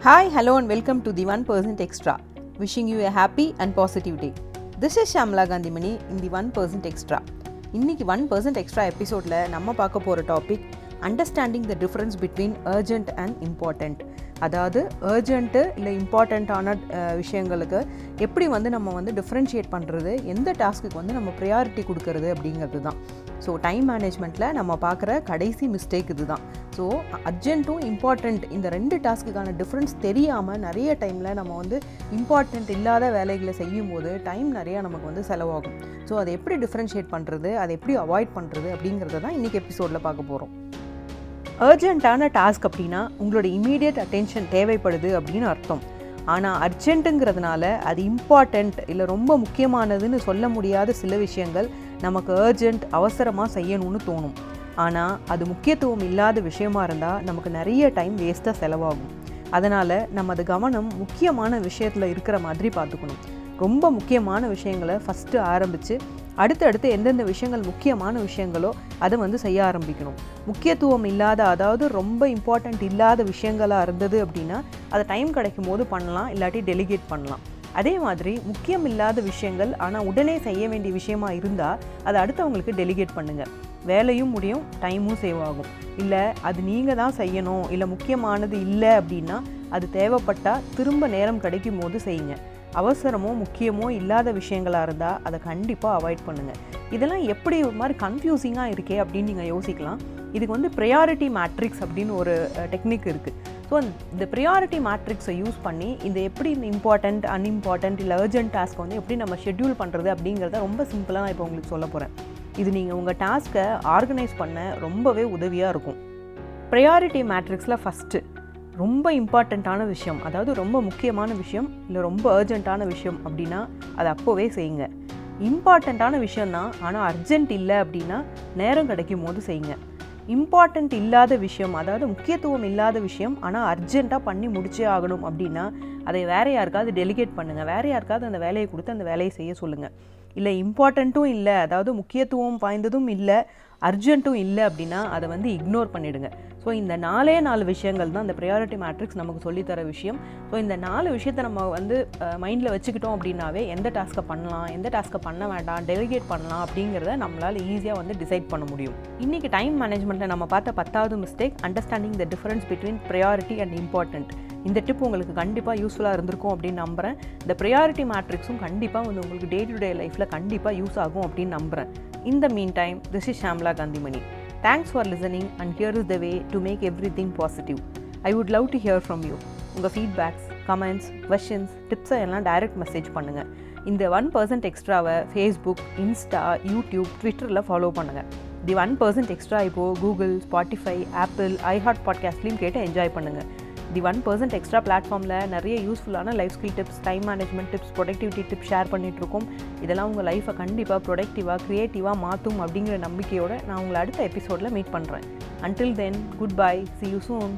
Hi, hello, and welcome to the 1% Extra. Wishing you a happy and positive day. This is Shamla Gandhimani in the 1% Extra. இன்னைக்கு one percent extra எபிசோடில் நம்ம பார்க்க போகிற topic understanding the difference between urgent and important அதாவது urgent இல்லை இம்பார்ட்டண்ட்டான விஷயங்களுக்கு எப்படி வந்து நம்ம வந்து டிஃப்ரென்ஷியேட் பண்ணுறது எந்த டாஸ்க்குக்கு வந்து நம்ம ப்ரையாரிட்டி கொடுக்கறது அப்படிங்கிறது தான். ஸோ டைம் மேனேஜ்மெண்ட்டில் நம்ம பார்க்குற கடைசி மிஸ்டேக் இது தான் ஸோ அர்ஜென்ட்டும் இம்பார்ட்டண்ட் இந்த ரெண்டு டாஸ்க்குக்கான டிஃப்ரென்ஸ் தெரியாமல் நிறைய டைமில் நம்ம வந்து இம்பார்ட்டண்ட் இல்லாத வேலைகளை செய்யும்போது டைம் நிறையா நமக்கு வந்து செலவாகும். ஸோ அதை எப்படி டிஃப்ரென்ஷியேட் பண்ணுறது அதை எப்படி அவாய்ட் பண்ணுறது அப்படிங்கிறத தான் இன்றைக்கி எபிசோடில் பார்க்க போகிறோம் அர்ஜென்ட்டான டாஸ்க் அப்படின்னா உங்களோட இமீடியட் அட்டென்ஷன் தேவைப்படுது அப்படின்னு அர்த்தம். ஆனால் அர்ஜென்ட்டுங்கிறதுனால அது இம்பார்ட்டண்ட் இல்லை ரொம்ப முக்கியமானதுன்னு சொல்ல முடியாத சில விஷயங்கள் நமக்கு அர்ஜென்ட் அவசரமாக செய்யணும்னு தோணும். ஆனால் அது முக்கியத்துவம் இல்லாத விஷயமா இருந்தால் நமக்கு நிறைய டைம் வேஸ்ட்டாக செலவாகும். அதனால் நமது கவனம் முக்கியமான விஷயத்தில் இருக்கிற மாதிரி பார்த்துக்கணும். ரொம்ப முக்கியமான விஷயங்களை ஃபஸ்ட்டு ஆரம்பித்து அடுத்தடுத்து எந்தெந்த விஷயங்கள் முக்கியமான விஷயங்களோ அதை வந்து செய்ய ஆரம்பிக்கணும். முக்கியத்துவம் இல்லாத அதாவது ரொம்ப இம்பார்ட்டண்ட் இல்லாத விஷயங்களாக இருந்தது அப்படின்னா அதை டைம் கிடைக்கும் போது பண்ணலாம் இல்லாட்டி டெலிகேட் பண்ணலாம். அதே மாதிரி முக்கியம் இல்லாத விஷயங்கள் ஆனால் உடனே செய்ய வேண்டிய விஷயமா இருந்தால் அதை அடுத்தவங்களுக்கு டெலிகேட் பண்ணுங்கள் வேலையும் முடியும் டைமும் சேவ் ஆகும். இல்லை அது நீங்கள் தான் செய்யணும் இல்லை முக்கியமானது இல்லை அப்படின்னா அது தேவைப்பட்டால் திரும்ப நேரம் கிடைக்கும் போது செய்யுங்க. அவசரமோ முக்கியமோ இல்லாத விஷயங்களாக இருந்தால் அதை கண்டிப்பாக அவாய்ட் பண்ணுங்கள் இதெல்லாம் எப்படி ஒரு மாதிரி கன்ஃபியூசிங்காக இருக்கே அப்படின்னு நீங்கள் யோசிக்கலாம். இதுக்கு வந்து ப்ரையாரிட்டி மேட்ரிக்ஸ் அப்படின்னு ஒரு டெக்னிக் இருக்குது ஸோ இந்த ப்ரியாரிட்டி மேட்ரிக்ஸை யூஸ் பண்ணி இந்த எப்படி இந்த இம்பார்ட்டண்ட் அன்இம்பார்ட்டண்ட் இல்லை அர்ஜென்ட் டாஸ்க் வந்து எப்படி நம்ம ஷெட்யூல் பண்ணுறது அப்படிங்கிறத ரொம்ப சிம்பிளாக நான் இப்போ உங்களுக்கு சொல்ல போகிறேன் இது நீங்கள் உங்கள் டாஸ்க்கை ஆர்கனைஸ் பண்ண ரொம்பவே உதவியாக இருக்கும். ப்ரையாரிட்டி மேட்ரிக்ஸில் ஃபஸ்ட்டு ரொம்ப இம்பார்ட்டண்ட்டான விஷயம் அதாவது ரொம்ப முக்கியமான விஷயம் இல்லை ரொம்ப அர்ஜென்ட்டான விஷயம் அப்படின்னா அதை அப்போவே செய்யுங்க. இம்பார்ட்டண்ட்டான விஷயந்தான் ஆனால் அர்ஜென்ட் இல்லை அப்படின்னா நேரம் கிடைக்கும் போது செய்யுங்க. இம்பார்ட்டண்ட் இல்லாத விஷயம் அதாவது முக்கியத்துவம் இல்லாத விஷயம் ஆனால் அர்ஜெண்ட்டாக பண்ணி முடிச்சே ஆகணும் அப்படின்னா அதை வேறு யாருக்காவது டெலிகேட் பண்ணுங்கள் வேறு யாருக்காவது அந்த வேலையை கொடுத்து அந்த வேலையை செய்ய சொல்லுங்கள் இல்லை இம்பார்ட்டண்ட்டும் இல்லை அதாவது முக்கியத்துவம் வாய்ந்ததும் இல்லை அர்ஜென்ட்டும் இல்லை அப்படின்னா அதை வந்து இக்னோர் பண்ணிவிடுங்க ஸோ இந்த நாலே நாலு விஷயங்கள் தான் இந்த ப்ரையாரிட்டி மேட்ரிக்ஸ் நமக்கு சொல்லித்தர விஷயம். ஸோ இந்த நாலு விஷயத்தை நம்ம வந்து மைண்டில் வச்சுக்கிட்டோம் அப்படின்னாவே எந்த டாஸ்க்கை பண்ணலாம் எந்த டாஸ்க்கை பண்ண வேண்டாம் டெலிகேட் பண்ணலாம் அப்படிங்கிறத நம்மளால் ஈஸியாக வந்து டிசைட் பண்ண முடியும். இன்றைக்கி டைம் மேனேஜ்மெண்ட்டில் நம்ம பார்த்த பத்தாவது mistake understanding the difference between priority and important இந்த டிப் உங்களுக்கு கண்டிப்பாக யூஸ்ஃபுல்லாக இருந்திருக்கும் அப்படின்னு நம்புகிறேன் இந்த ப்ரையாரிட்டி மேட்ரிக்ஸும் கண்டிப்பாக வந்து உங்களுக்கு டே டு டே லைஃப்பில் கண்டிப்பாக யூஸ் ஆகும் அப்படின்னு நம்புகிறேன் இந்த meantime this is Shamla Kanthimani thanks for listening and here is the way to make everything positive I would love to hear from you உங்கள் ஃபீட்பேக்ஸ் கமெண்ட்ஸ் கொஷின்ஸ் டிப்ஸை எல்லாம் direct message பண்ணுங்கள் இந்த ஒன் பர்சன்ட் எக்ஸ்ட்ராவை Facebook Insta YouTube ட்விட்டரில் follow பண்ணுங்கள் the one percent extra இப்போது Google Spotify Apple iHeart பாட்காஸ்ட்லேயும் கேட்டு என்ஜாய் பண்ணுங்கள் தி ஒன் பர்சன்ட் எக்ஸ்ட்ரா பிளாட்ஃபார்மில் நிறைய யூஸ்ஃபுல்லான life skill tips time management tips productivity tips share பண்ணிகிட்ருக்கோம் இதெல்லாம் உங்கள் லைஃப்பை கண்டிப்பாக ப்ரொடக்டிவாக க்ரியேட்டிவாக மாற்றும் அப்படிங்கிற நம்பிக்கையோடு நான் உங்களை அடுத்த எபிசோடில் மீட் பண்ணுறேன் until then goodbye see you soon